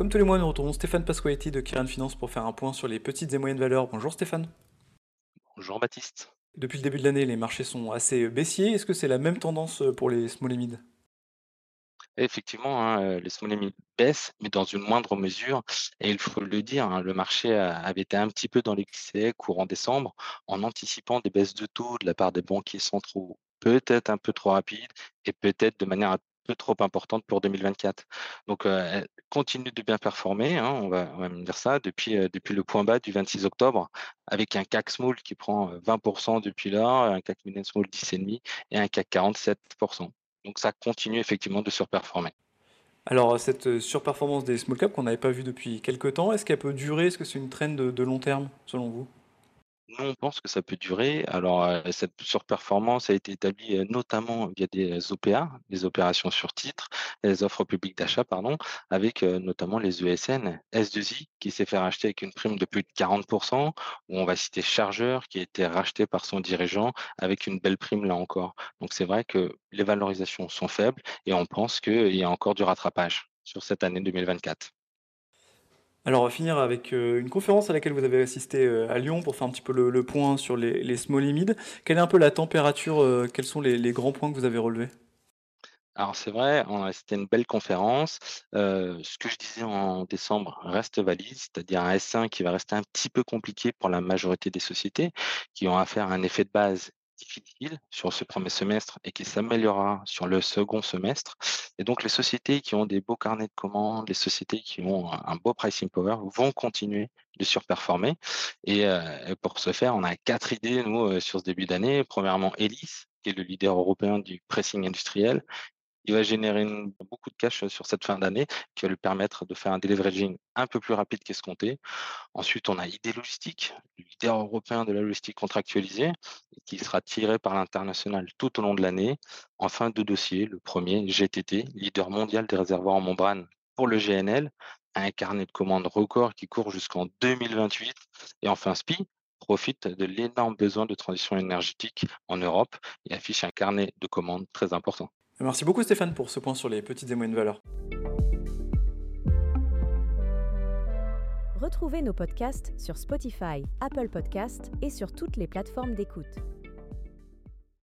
Comme tous les mois, nous retrouvons Stéphane Pasqualetti de Kiran Finance pour faire un point sur les petites et moyennes valeurs. Bonjour Stéphane. Bonjour Baptiste. Depuis le début de l'année, les marchés sont assez baissiers. Est-ce que c'est la même tendance pour les small et mid? Effectivement, hein, euh, les small and mid baissent, mais dans une moindre mesure. Et il faut le dire, hein, le marché avait été un petit peu dans l'excès courant décembre en anticipant des baisses de taux de la part des banquiers centraux, peut-être un peu trop rapides et peut-être de manière trop importante pour 2024. Donc, elle continue de bien performer, hein, on va, on va dire ça, depuis, depuis le point bas du 26 octobre, avec un CAC Small qui prend euh, 20% depuis là, un CAC Mid Small 10,5% et un CAC 47%. Donc ça continue effectivement de surperformer. Alors, cette surperformance des small caps qu'on n'avait pas vu depuis quelques temps, est-ce qu'elle peut durer? Est-ce que c'est une de, de long terme, selon vous? Nous, on pense que ça peut durer. Alors, euh, cette surperformance a été établie euh, notamment via des OPA, des opérations sur titre, les offres publiques d'achat, pardon, avec euh, notamment les ESN, S2I, qui s'est fait racheter avec une prime de plus de 40%, où on va citer Chargeur, qui a été racheté par son dirigeant avec une belle prime là encore. Donc, c'est vrai que les valorisations sont faibles et on pense qu'il y a encore du rattrapage sur cette année 2024. Alors, on va finir avec euh, une conférence à laquelle vous avez assisté euh, à Lyon pour faire un petit peu le, point sur les, les mid. Quelle est un peu la température euh, Quels sont les, grands points que vous avez relevés? Alors c'est vrai, c'était une belle conférence. Ce que je disais en décembre reste valide, c'est-à-dire un S1 qui va rester un petit peu compliqué pour la majorité des sociétés qui ont affaire à un effet de base difficile sur ce premier semestre et qui s'améliorera sur le second semestre. Et donc les sociétés qui ont des beaux carnets de commandes, les sociétés qui ont un beau pricing power vont continuer de surperformer et et pour ce faire, on a 4 idées nous, heu, sur ce début d'année. Premièrement, Elis, qui est le leader européen du pressing industriel. Il va générer beaucoup de cash, sur cette fin d'année, qui va lui permettre de faire un deleveraging un peu plus rapide qu'escompté. Ensuite, on a ID Logistique, le leader européen de la logistique contractualisée, qui sera tiré par l'international tout au long de l'année. Enfin, 2 dossiers. Le premier, GTT, leader mondial des réservoirs en membrane pour le GNL, un carnet de commandes record qui court jusqu'en 2028. Et enfin, SPIE profite de l'énorme besoin de transition énergétique en Europe et affiche un carnet de commandes très important. Merci beaucoup Stéphane pour ce point sur les petites et moyennes valeurs. Retrouvez nos podcasts sur Spotify, Apple Podcasts et sur toutes les plateformes d'écoute.